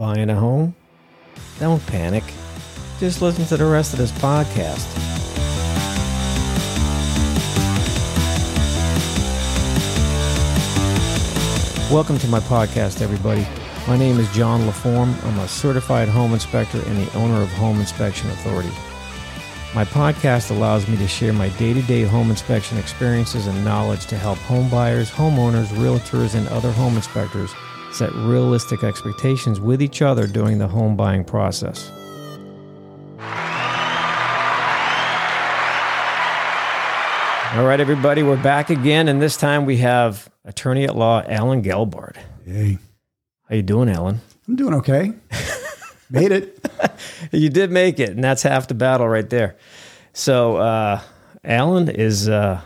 Buying a home? Don't panic. Just listen to the rest of this podcast. Welcome to my podcast, everybody. My name is John LaForme. I'm a certified home inspector and the owner of Home Inspection Authority. My podcast allows me to share my day to day home inspection experiences and knowledge to help home buyers, homeowners, realtors, and other home inspectors set realistic expectations with each other during the home buying process. All right, everybody, we're back again, and this time we have attorney at law Allan Gelbard. Hey, How you doing, Allan? I'm doing okay. Made it. You did make it, and that's half the battle right there. So, uh, Allan is uh,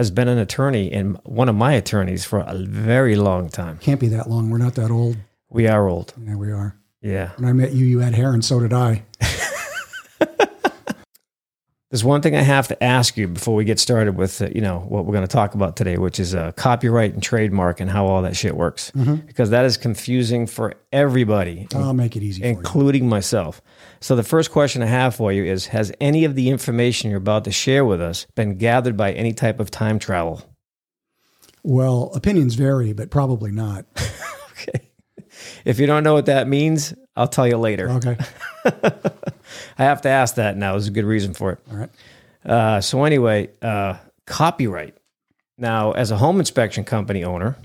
has been an attorney and one of my attorneys for a very long time. Can't be that long. We're not that old. We are old, Yeah, we are. yeah. When I met you, you had hair, and so did I. There's one thing I have to ask you before we get started with uh, you know what we're going to talk about today, which is uh, copyright and trademark and how all that shit works, because that is confusing for everybody, I'll make it easy for you. including myself. So the first question I have for you is: Has any of the information you're about to share with us been gathered by any type of time travel? Well, opinions vary, but probably not. Okay. If you don't know what that means, I'll tell you later. Okay. I have to ask that now. There's a good reason for it. All right. Uh, so anyway, uh, copyright. Now, as a home inspection company owner,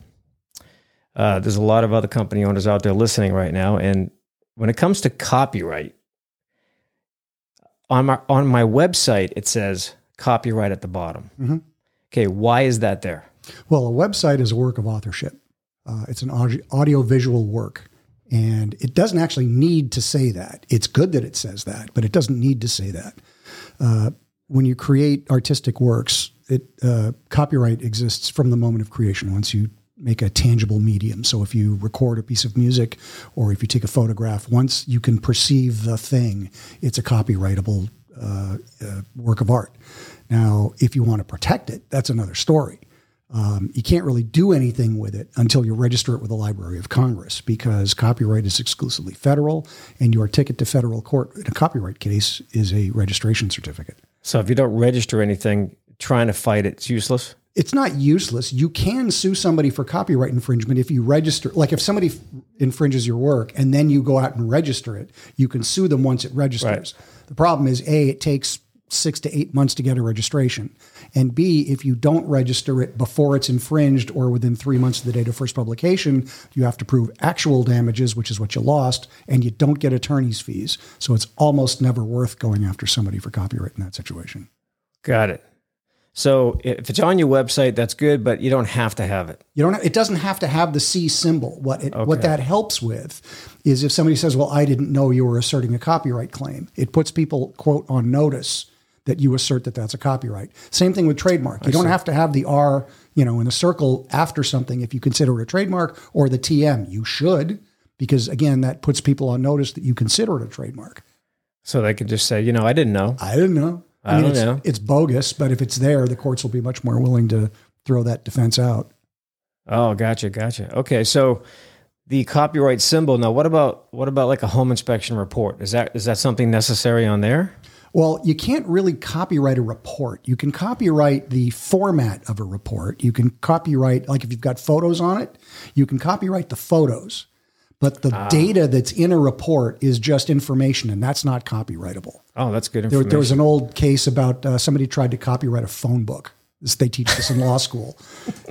uh, there's a lot of other company owners out there listening right now, and when it comes to copyright, on my on my website it says copyright at the bottom. Mhm. Okay, why is that there? Well, a website is a work of authorship. Uh, it's an audio visual work, and it doesn't actually need to say that. It's good that it says that, but it doesn't need to say that. Uh, when you create artistic works, it uh, copyright exists from the moment of creation. Once you make a tangible medium, so if you record a piece of music or if you take a photograph, once you can perceive the thing, it's a copyrightable uh, uh, work of art. Now, if you want to protect it, that's another story. Um, you can't really do anything with it until you register it with the Library of Congress because copyright is exclusively federal, and your ticket to federal court in a copyright case is a registration certificate. So if you don't register anything, trying to fight it's useless. It's not useless. You can sue somebody for copyright infringement if you register. Like if somebody f- infringes your work and then you go out and register it, you can sue them once it registers. The problem is A, it takes six to eight months to get a registration. And B, if you don't register it before it's infringed or within three months of the date of first publication, you have to prove actual damages, which is what you lost, and you don't get attorney's fees. So it's almost never worth going after somebody for copyright in that situation. Got it. So if it's on your website, that's good, but you don't have to have it. You don't. It doesn't have to have the C symbol. What it, what that helps with is if somebody says, "Well, I didn't know you were asserting a copyright claim," it puts people quote on notice that you assert that that's a copyright. Same thing with trademark. You don't have to have the R, you know, in a circle after something if you consider it a trademark or the TM. You should because again, that puts people on notice that you consider it a trademark. So they can just say, you know, I didn't know. I didn't know. I don't it's, know. It's bogus, but if it's there, the courts will be much more willing to throw that defense out. Oh, gotcha, gotcha. Okay, so the copyright symbol. Now, what about what about like a home inspection report? Is that is that something necessary on there? Well, you can't really copyright a report. You can copyright the format of a report. You can copyright, like if you've got photos on it, you can copyright the photos. But the data that's in a report is just information, and that's not copyrightable. Oh, that's good There, there was an old case about uh, somebody tried to copyright a phone book. This, they teach this in law school.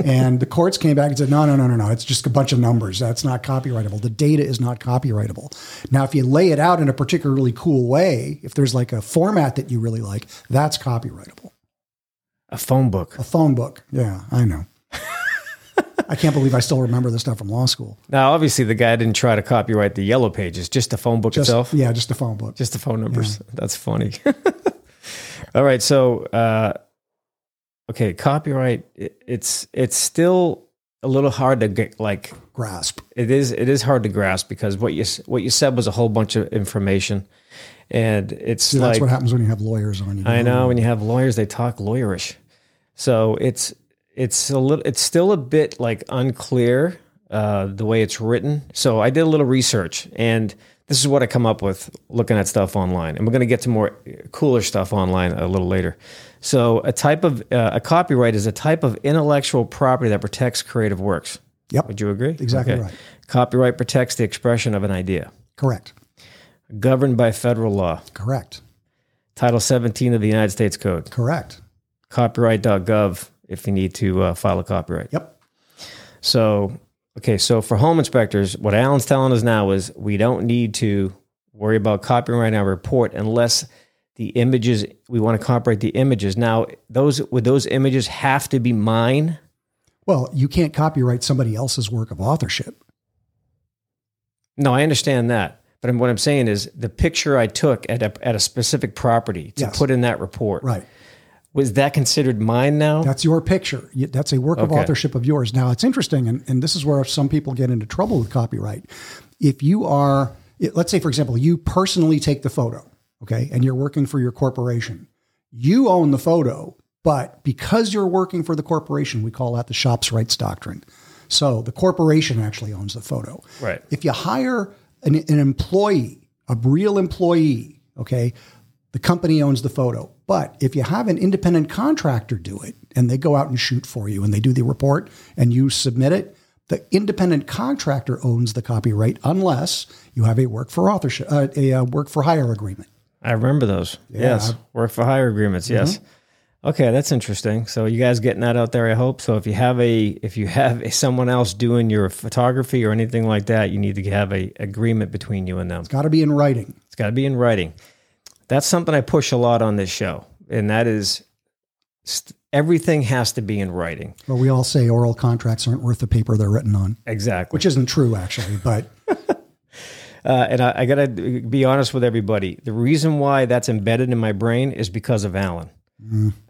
And the courts came back and said, no, no, no, no, no. It's just a bunch of numbers. That's not copyrightable. The data is not copyrightable. Now, if you lay it out in a particularly cool way, if there's like a format that you really like, that's copyrightable. a phone book. A phone book. Yeah, I know. I can't believe I still remember the stuff from law school. Now, obviously, the guy didn't try to copyright the yellow pages, just the phone book Just, itself, yeah, just a phone book. just the phone numbers. That's funny. All right, so uh, okay, copyright. It, it's it's still a little hard to get like Grasp. it is it is hard to grasp because what you what you said was a whole bunch of information, and it's See, like that's what happens when you have lawyers on you. I know when you have lawyers, they talk lawyerish. So it's it's a little it's still a bit like unclear uh, the way it's written. So I did a little research, and this is what I come up with looking at stuff online. And we're going to get to more cooler stuff online a little later. So a type of uh, a copyright is a type of intellectual property that protects creative works. Yep. Would you agree? Exactly right. Copyright protects the expression of an idea. Correct. Governed by federal law. Correct. Title 17 of the United States Code. Correct. Copyright.gov if you need to uh, file a copyright. Yep. So, okay, so for home inspectors, what Allan's telling us now is we don't need to worry about copyright our report unless the images we want to copyright the images. Now, those would those images have to be mine? Well, you can't copyright somebody else's work of authorship. No, I understand that. But what I'm saying is the picture I took at a, at a specific property to Yes. put in that report, Right. Was that considered mine now? That's your picture. That's a work of authorship of yours. Now, it's interesting, and, and this is where some people get into trouble with copyright. If you are, let's say, for example, you personally take the photo, okay, and you're working for your corporation, you own the photo, but because you're working for the corporation, we call that the shop's rights doctrine. So the corporation actually owns the photo. Right. If you hire an, an employee, a real employee, okay, the company owns the photo. But if you have an independent contractor do it and they go out and shoot for you and they do the report and you submit it, the independent contractor owns the copyright unless you have a work for authorship, uh, a, uh work for hire agreement. I remember those. yes. Work for hire agreements. Yes. Okay, that's interesting. So you guys getting that out there, I hope. So if you have a if you have a, someone else doing your photography or anything like that, you need to have a agreement between you and them. It's got to be in writing. It's got to be in writing. That's something I push a lot on this show, and that is st- everything has to be in writing. Well, we all say oral contracts aren't worth the paper they're written on, Exactly. which isn't true actually, but Uh, and I, I got to be honest with everybody. The reason why that's embedded in my brain is because of Allan.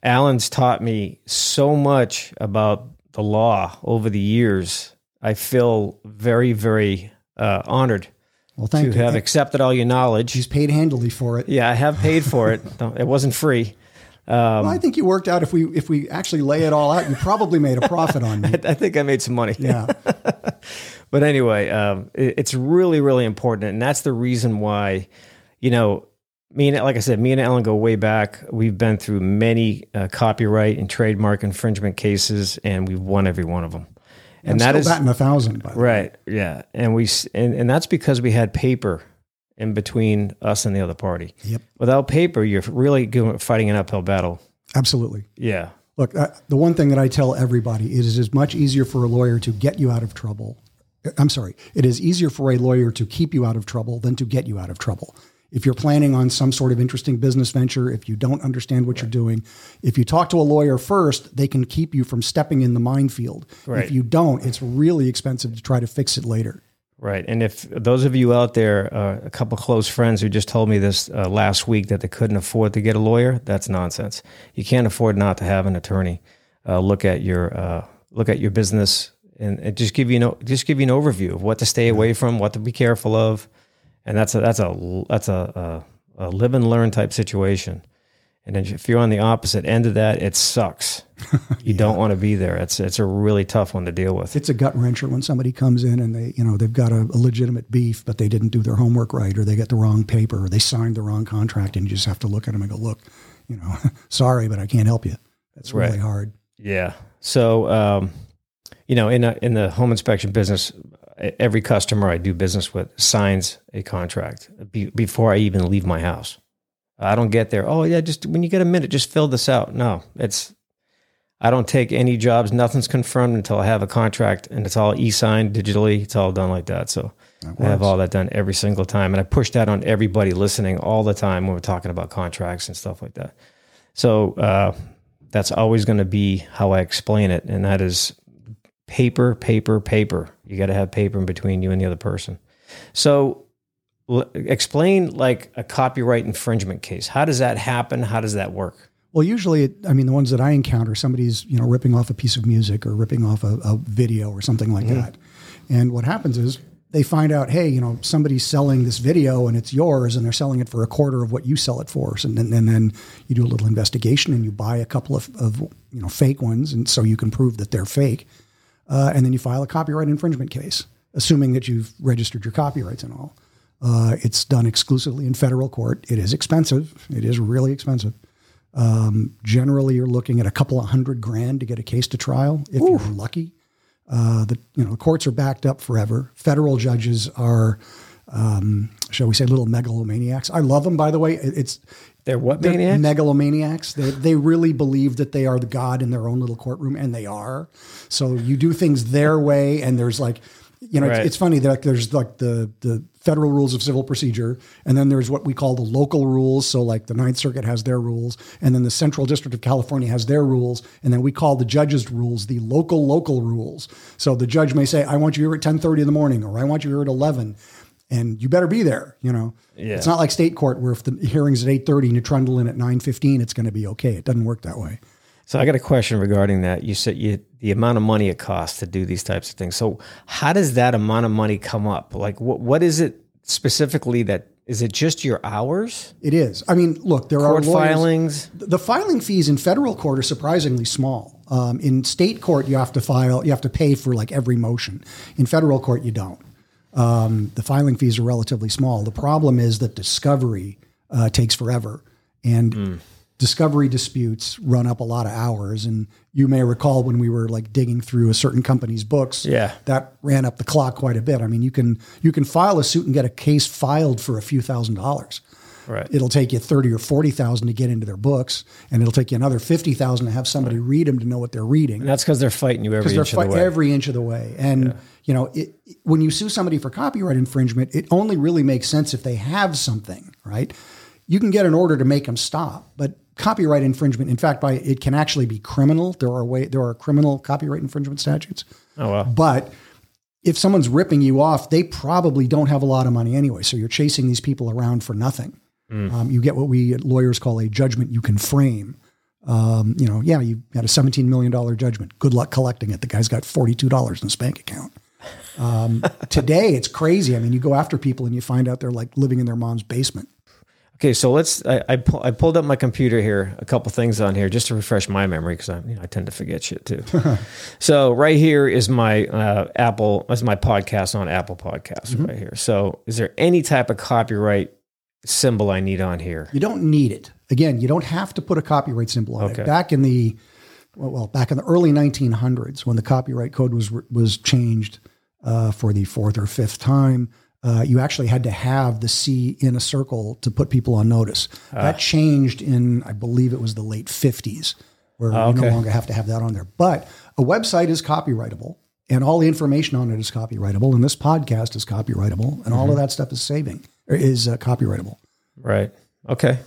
Allan's taught me so much about the law over the years. I feel very, very uh, honored well, to thank you. have accepted all your knowledge. He's paid handily for it. Yeah, I have paid for it. It wasn't free. well, I think you worked out if we if we actually lay it all out, you probably made a profit on me. I think I made some money. Yeah. But anyway, um, it, it's really, really important, and that's the reason why, you know, me and like I said, me and Allan go way back. We've been through many uh, copyright and trademark infringement cases, and we've won every one of them. And I'm that still is batting a thousand, by the way. right, yeah. And we and, and that's because we had paper in between us and the other party. Yep. Without paper, you're really fighting an uphill battle. Absolutely. Yeah, Look, uh, the one thing that I tell everybody is it is much easier for a lawyer to get you out of trouble. I'm sorry, it is easier for a lawyer to keep you out of trouble than to get you out of trouble. If you're planning on some sort of interesting business venture, if you don't understand what you're doing, if you talk to a lawyer first, they can keep you from stepping in the minefield. Right. If you don't, it's really expensive to try to fix it later. Right. And if those of you out there, uh, a couple close friends who just told me this uh, last week that they couldn't afford to get a lawyer, that's nonsense. You can't afford not to have an attorney uh, look at your uh, look at your business and, and just give you no just give you an overview of what to stay away from, what to be careful of, and that's a that's a that's a, a, a live and learn type situation. And then if you're on the opposite end of that, it sucks. You don't want to be there. It's it's a really tough one to deal with. It's a gut wrencher when somebody comes in and they, you know, they've got a, a legitimate beef, but they didn't do their homework right, or they get the wrong paper, or they signed the wrong contract, and you just have to look at them and go, "Look, you know, sorry, but I can't help you." That's really Right. hard. Yeah. So, um, you know, in a, in the home inspection business, every customer I do business with signs a contract be, before I even leave my house. I don't get there. Oh yeah, just when you get a minute, just fill this out. No, it's. I don't take any jobs. Nothing's confirmed until I have a contract, and it's all e-signed digitally. It's all done like that. So I have all that done every single time, and I push that on everybody listening all the time when we're talking about contracts and stuff like that. So uh, that's always going to be how I explain it, and that is paper, paper, paper. You got to have paper in between you and the other person. So l- explain like a copyright infringement case. How does that happen? How does that work? Well, usually, it, I mean, the ones that I encounter, somebody's you know ripping off a piece of music or ripping off a, a video or something like mm-hmm. that, and what happens is they find out, hey, you know, somebody's selling this video and it's yours, and they're selling it for a quarter of what you sell it for, and then, and then you do a little investigation and you buy a couple of, of you know fake ones, and so you can prove that they're fake. Uh, and then you file a copyright infringement case, assuming that you've registered your copyrights and all. Uh, it's done exclusively in federal court. It is expensive. It is really expensive. Um, generally, you're looking at a couple of hundred grand to get a case to trial if you're lucky. Uh, the you know the courts are backed up forever. Federal judges are, um, shall we say, little megalomaniacs. I love them, by the way. It- It's They're what they're maniacs? megalomaniacs. They they really believe that they are the god in their own little courtroom, and they are. So you do things their way, and there's like, you know, Right. it's, it's funny that there's like the the federal rules of civil procedure, and then there's what we call the local rules. So like the Ninth Circuit has their rules, and then the Central District of California has their rules, and then we call the judges' rules the local local rules. So the judge may say, "I want you here at 10:30 in the morning," or "I want you here at 11." And you better be there, you know. Yeah. It's not like state court where if the hearing's at eight thirty and you trundle in at nine fifteen, it's going to be okay. It doesn't work that way. So I got a question regarding that. You said you, the amount of money it costs to do these types of things. So how does that amount of money come up? Like what what is it specifically that is it just your hours? It is. I mean, look, there Court are lawyers, filings? The filing fees in federal court are surprisingly small. Um, in state court, you have to file, you have to pay for like every motion. In federal court, you don't. Um, the filing fees are relatively small. The problem is that discovery uh, takes forever, and discovery disputes run up a lot of hours. And you may recall when we were like digging through a certain company's books, Yeah. that ran up the clock quite a bit. I mean, you can you can file a suit and get a case filed for a few thousand dollars. Right. It'll take you thirty or forty thousand to get into their books, and it'll take you another fifty thousand to have somebody read them to know what they're reading And that's because they're fighting you every inch of the way. every inch of the way. And you know, it, when you sue somebody for copyright infringement, it only really makes sense if they have something, right? You can get an order to make them stop, but copyright infringement, in fact, by it can actually be criminal. There are way there are criminal copyright infringement statutes. oh well. But if someone's ripping you off, they probably don't have a lot of money anyway. So you're chasing these people around for nothing. Um, you get what we lawyers call a judgment you can frame. Um, you know, yeah, you had a $17 million judgment. Good luck collecting it. The guy's got $42 in his bank account. Um, today, it's crazy. I mean, you go after people and you find out they're like living in their mom's basement. Okay, so let's. I I, pull, I pulled up my computer here, a couple things on here just to refresh my memory because I you know, I tend to forget shit too. so right here is my uh, Apple, is my podcast on Apple Podcasts right here. So is there any type of copyright symbol I need on here? You don't need it. Again, you don't have to put a copyright symbol on Okay. it. Back in the well, back in the early 1900s, when the copyright code was was changed uh, for the fourth or fifth time, uh, you actually had to have the C in a circle to put people on notice. Ah. That changed in, I believe, it was the late 50s, where you no Ah, longer have to have that on there. But a website is copyrightable. And all the information on it is copyrightable, and this podcast is copyrightable, and all Mm-hmm. of that stuff is saving is uh, copyrightable. Right. Okay.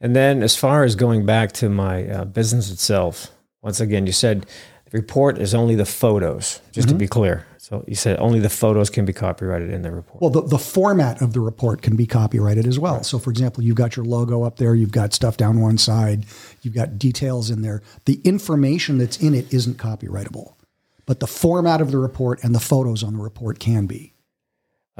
And then as far as going back to my uh, business itself, once again, you said the report is only the photos, just to be clear. So you said only the photos can be copyrighted in the report. Well, the, the format of the report can be copyrighted as well. So, for example, you've got your logo up there, you've got stuff down one side, you've got details in there. The information that's in it isn't copyrightable, but the format of the report and the photos on the report can be.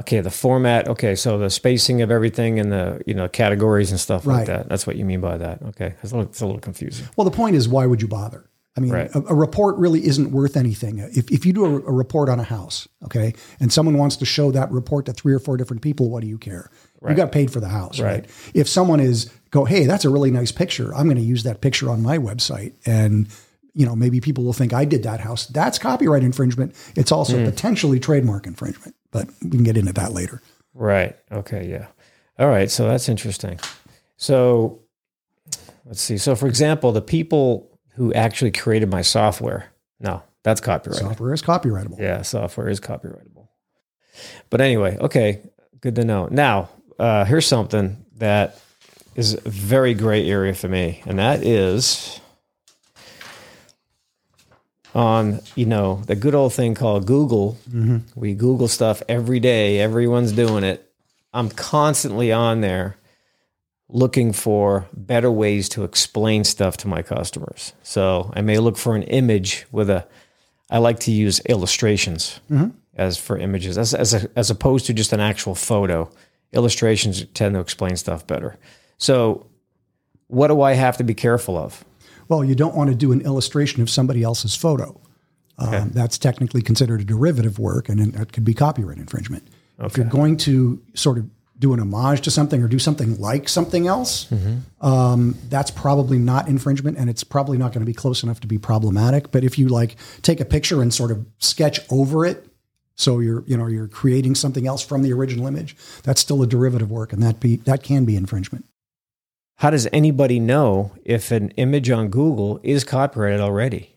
Okay, the format. Okay, so the spacing of everything and the you know categories and stuff Right. like that. That's what you mean by that. Okay, it's a little, it's a little confusing. Well, the point is, why would you bother? I mean, Right. a, a report really isn't worth anything. If, if you do a, a report on a house, okay, and someone wants to show that report to three or four different people, what do you care? You got paid for the house, right. Right. If someone is go, hey, that's a really nice picture. I'm going to use that picture on my website, and you know maybe people will think I did that house. That's copyright infringement. It's also hmm. potentially trademark infringement, but we can get into that later. Right. Okay. Yeah. All right. So that's interesting. So let's see. So for example, the people who actually created my software, no, that's copyright. Software is copyrightable. Yeah, software is copyrightable. But anyway, okay, good to know. Now, uh, here's something that is a very gray area for me, and that is on you know the good old thing called Google. Mm-hmm. We Google stuff every day. Everyone's doing it. I'm constantly on there looking for better ways to explain stuff to my customers. So I may look for an image with a I like to use illustrations mm-hmm. as for images, as as, a, as opposed to just an actual photo. Illustrations tend to explain stuff better. So, what do I have to be careful of? Well, you don't want to do an illustration of somebody else's photo. Um, That's technically considered a derivative work, and that could be copyright infringement. If you're going to sort of do an homage to something or do something like something else, um, that's probably not infringement, and it's probably not going to be close enough to be problematic. But if you like take a picture and sort of sketch over it, so you're you know you're creating something else from the original image, that's still a derivative work, and that be that can be infringement. How does anybody know if an image on Google is copyrighted already?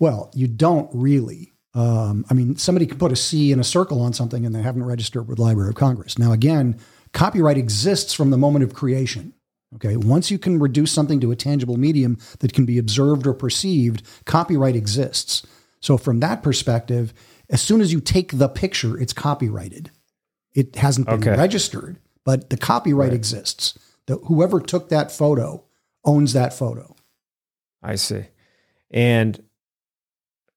Well, you don't really. Um, I mean, somebody can put a C in a circle on something and they haven't registered with Library of Congress. Now, again, copyright exists from the moment of creation. Okay, once you can reduce something to a tangible medium that can be observed or perceived, copyright exists. So, from that perspective, as soon as you take the picture, it's copyrighted. It hasn't been Okay. registered, but the copyright exists. The, whoever took that photo owns that photo, I see. And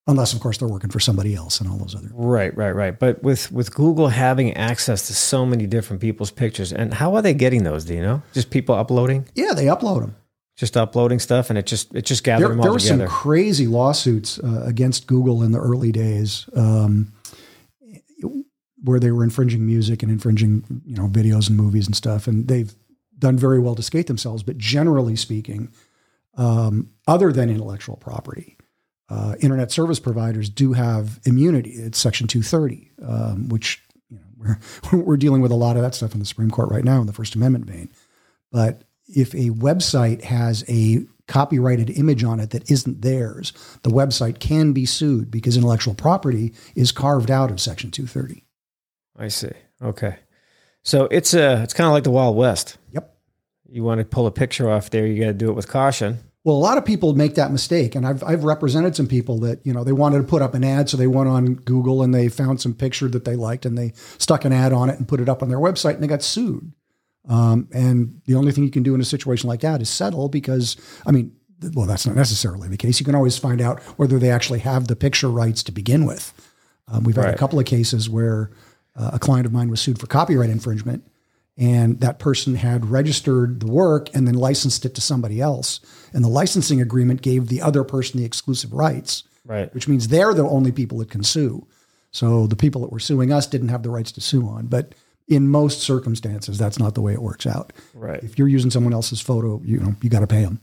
unless, of course, they're working for somebody else and all those other. right, right, right. But with with Google having access to so many different people's pictures, and how are they getting those? Do you know? Just people uploading, Yeah, they upload them. just uploading stuff, and it just it just gathered There, them all there were some together. crazy lawsuits uh, against Google in the early days, um, where they were infringing music and infringing, you know, videos and movies and stuff. And they've done very well to skate themselves. But generally speaking, um, other than intellectual property, uh, internet service providers do have immunity. It's Section 230, um, which you know, we're we're dealing with a lot of that stuff in the Supreme Court right now in the First Amendment vein. But if a website has a copyrighted image on it that isn't theirs, the website can be sued because intellectual property is carved out of Section 230. I see. Okay, so it's a it's kind of like the Wild West. Yep. You want to pull a picture off there, you got to do it with caution. Well, a lot of people make that mistake, and I've I've represented some people that you know they wanted to put up an ad, so they went on Google and they found some picture that they liked, and they stuck an ad on it and put it up on their website, and they got sued. Um, and the only thing you can do in a situation like that is settle because, I mean, well, that's not necessarily the case. You can always find out whether they actually have the picture rights to begin with. Um, we've had a couple of cases where uh, a client of mine was sued for copyright infringement, and that person had registered the work and then licensed it to somebody else. And the licensing agreement gave the other person the exclusive rights, Right. which means they're the only people that can sue. So the people that were suing us didn't have the rights to sue on. But in most circumstances, that's not the way it works out. Right. If you're using someone else's photo, you know you got to pay them.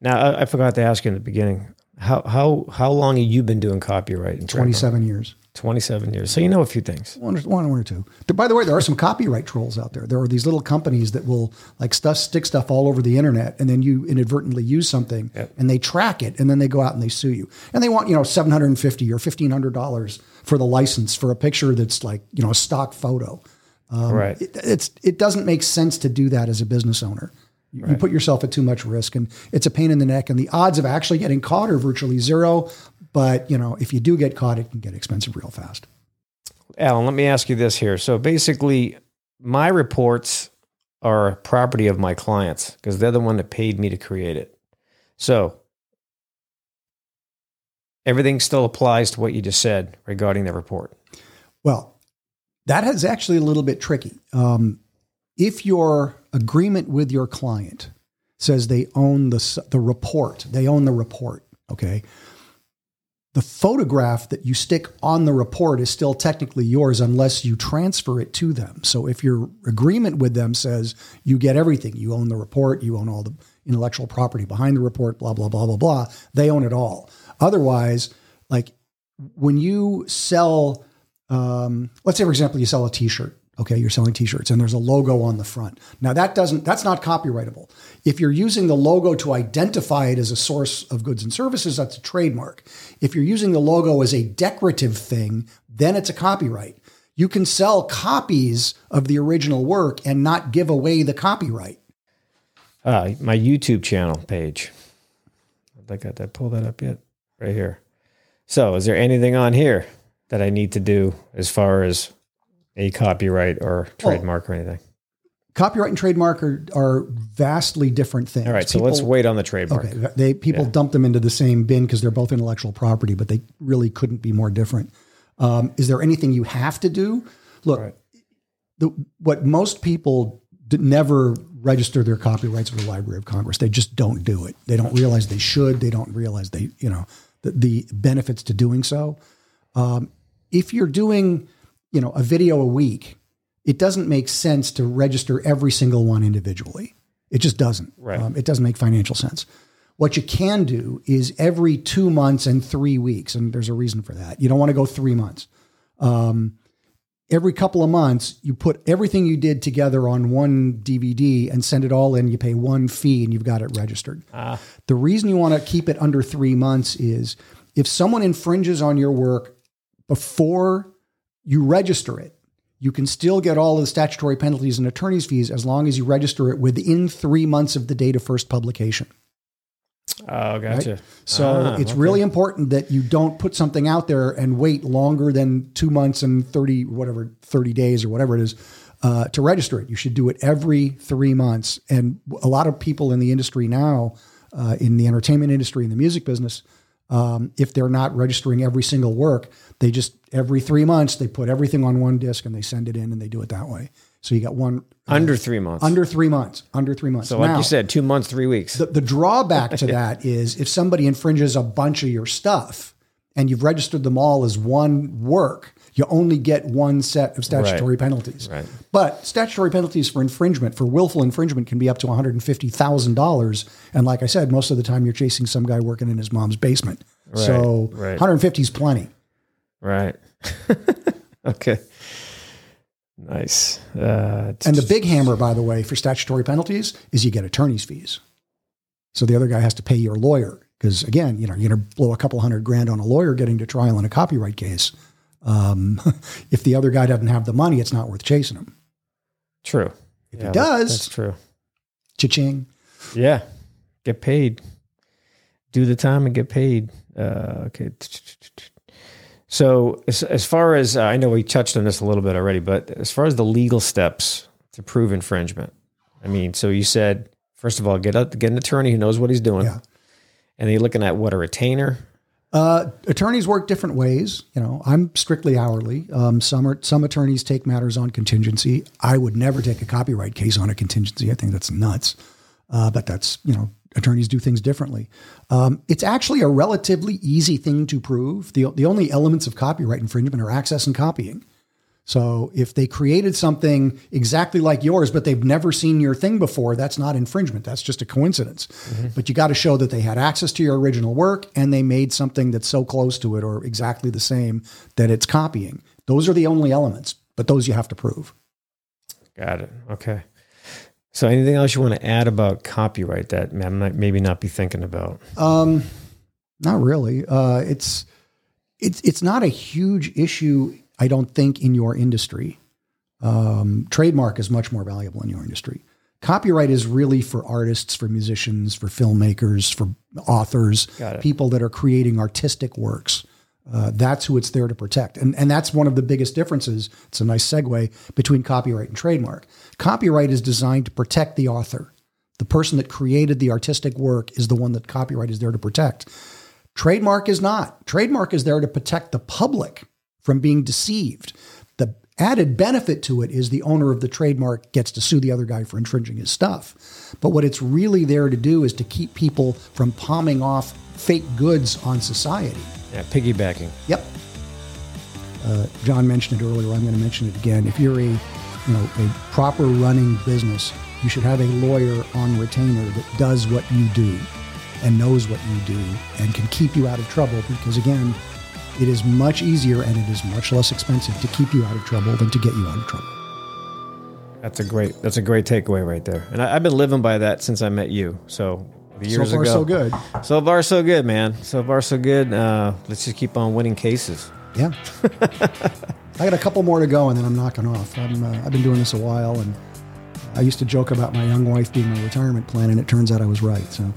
Now I, I forgot to ask you in the beginning. How how how long have you been doing copyright? Twenty-seven years. 27 years. So you know a few things. One, or- one or two. By the way, there are some copyright trolls out there. There are these little companies that will like stuff stick stuff all over the internet, and then you inadvertently use something, Yep. and they track it, and then they go out and they sue you, and they want you know seven hundred and fifty or fifteen hundred dollars for the license for a picture that's like you know a stock photo. Um, right. It, it's it doesn't make sense to do that as a business owner. You, you put yourself at too much risk, and it's a pain in the neck. And the odds of actually getting caught are virtually zero. But you know, if you do get caught, it can get expensive real fast. Allan, let me ask you this here. So basically, my reports are property of my clients because they're the one that paid me to create it. So everything still applies to what you just said regarding the report. Well, that is actually a little bit tricky. Um, if your agreement with your client says they own the the report, they own the report. Okay, the photograph that you stick on the report is still technically yours unless you transfer it to them. So if your agreement with them says you get everything, you own the report, you own all the intellectual property behind the report, blah blah blah blah blah, they own it all. Otherwise, like when you sell um, let's say for example you sell a t-shirt okay you're selling t-shirts and there's a logo on the front now that doesn't that's not copyrightable if you're using the logo to identify it as a source of goods and services that's a trademark if you're using the logo as a decorative thing then it's a copyright you can sell copies of the original work and not give away the copyright Uh, my YouTube channel page. I got that. Pull that up yet? Right here. So, is there anything on here that I need to do as far as a copyright or trademark or anything? copyright and trademark are, are vastly different things All right. So let's wait on the trademark. Okay, they people dump them into the same bin because they're both intellectual property, but they really couldn't be more different. Um, is there anything you have to do? Look, Right. the, what most people never register their copyrights with the Library of Congress. They just don't do it. They don't realize they should. They don't realize they, you know, the, the benefits to doing so. Um, if you're doing, you know, a video a week, it doesn't make sense to register every single one individually. It just doesn't. Right. Um, it doesn't make financial sense. What you can do is every two months and three weeks, and there's a reason for that. You don't want to go three months. Um, every couple of months, you put everything you did together on one DVD and send it all in. You pay one fee and you've got it registered. The reason you want to keep it under three months is if someone infringes on your work before you register it, you can still get all of the statutory penalties and attorney's fees as long as you register it within three months of the date of first publication. Oh, gotcha. So Ah, it's okay. really important that you don't put something out there and wait longer than two months and 30, whatever, 30 days or whatever it is uh, to register it. You should do it every three months. And a lot of people in the industry now, uh, in the entertainment industry, in the music business, um, if they're not registering every single work, they just every three months they put everything on one disc and they send it in and they do it that way. So you got one under three months. under three months, under three months. so, like Now- you said, two months, three weeks. the, the drawback to that is if somebody infringes a bunch of your stuff and you've registered them all as one work, you only get one set of statutory penalties. Right. But statutory penalties for infringement, for willful infringement, can be up to $150,000. And like I said, most of the time you're chasing some guy working in his mom's basement. so right. 150 is plenty. right. okay. Nice. Uh, And the big hammer, by the way, for statutory penalties is you get attorney's fees. So the other guy has to pay your lawyer because, again, you know, you're going to blow a couple hundred grand on a lawyer getting to trial in a copyright case. Um, if the other guy doesn't have the money, it's not worth chasing him. true. If Yeah, he does, that's true. cha-ching. Yeah. Get paid. Do the time and get paid. Uh, okay. So as, as far as uh, I know, we touched on this a little bit already, but as far as the legal steps to prove infringement, I mean, so you said first of all, get up, get an attorney who knows what he's doing, Yeah. and then you're looking at what a retainer. Uh, attorneys work different ways. You know, I'm strictly hourly. Um, some are, some attorneys take matters on contingency. I would never take a copyright case on a contingency. I think that's nuts. Uh, but that's you know, attorneys do things differently. Um, it's actually a relatively easy thing to prove. the The only elements of copyright infringement are access and copying. So if they created something exactly like yours, but they've never seen your thing before, that's not infringement. That's just a coincidence. But you got to show that they had access to your original work and they made something that's so close to it or exactly the same that it's copying. Those are the only elements, but those you have to prove. Got it. Okay. So anything else you want to add about copyright that I might maybe not be thinking about? Um, not really. Uh, it's it's it's not a huge issue, I don't think, in your industry. Um, trademark is much more valuable in your industry. Copyright is really for artists, for musicians, for filmmakers, for authors, people that are creating artistic works. Uh, that's who it's there to protect. And, and that's one of the biggest differences. It's a nice segue between copyright and trademark. Copyright is designed to protect the author. The person that created the artistic work is the one that copyright is there to protect. Trademark is not. Trademark is there to protect the public from being deceived. The added benefit to it is the owner of the trademark gets to sue the other guy for infringing his stuff. But what it's really there to do is to keep people from palming off fake goods on society. Yeah, piggybacking. Yep. Uh, John mentioned it earlier. I'm going to mention it again. If you're a, you know, a proper running business, you should have a lawyer on retainer that does what you do and knows what you do and can keep you out of trouble because again, it is much easier and it is much less expensive to keep you out of trouble than to get you out of trouble. That's a great. That's a great takeaway right there. And I, I've been living by that since I met you. So years so far, ago. so good. So far, so good, man. So far, so good. Uh, let's just keep on winning cases. Yeah. I got a couple more to go and then I'm knocking off. I'm, uh, I've been doing this a while and I used to joke about my young wife being my retirement plan and it turns out I was right. So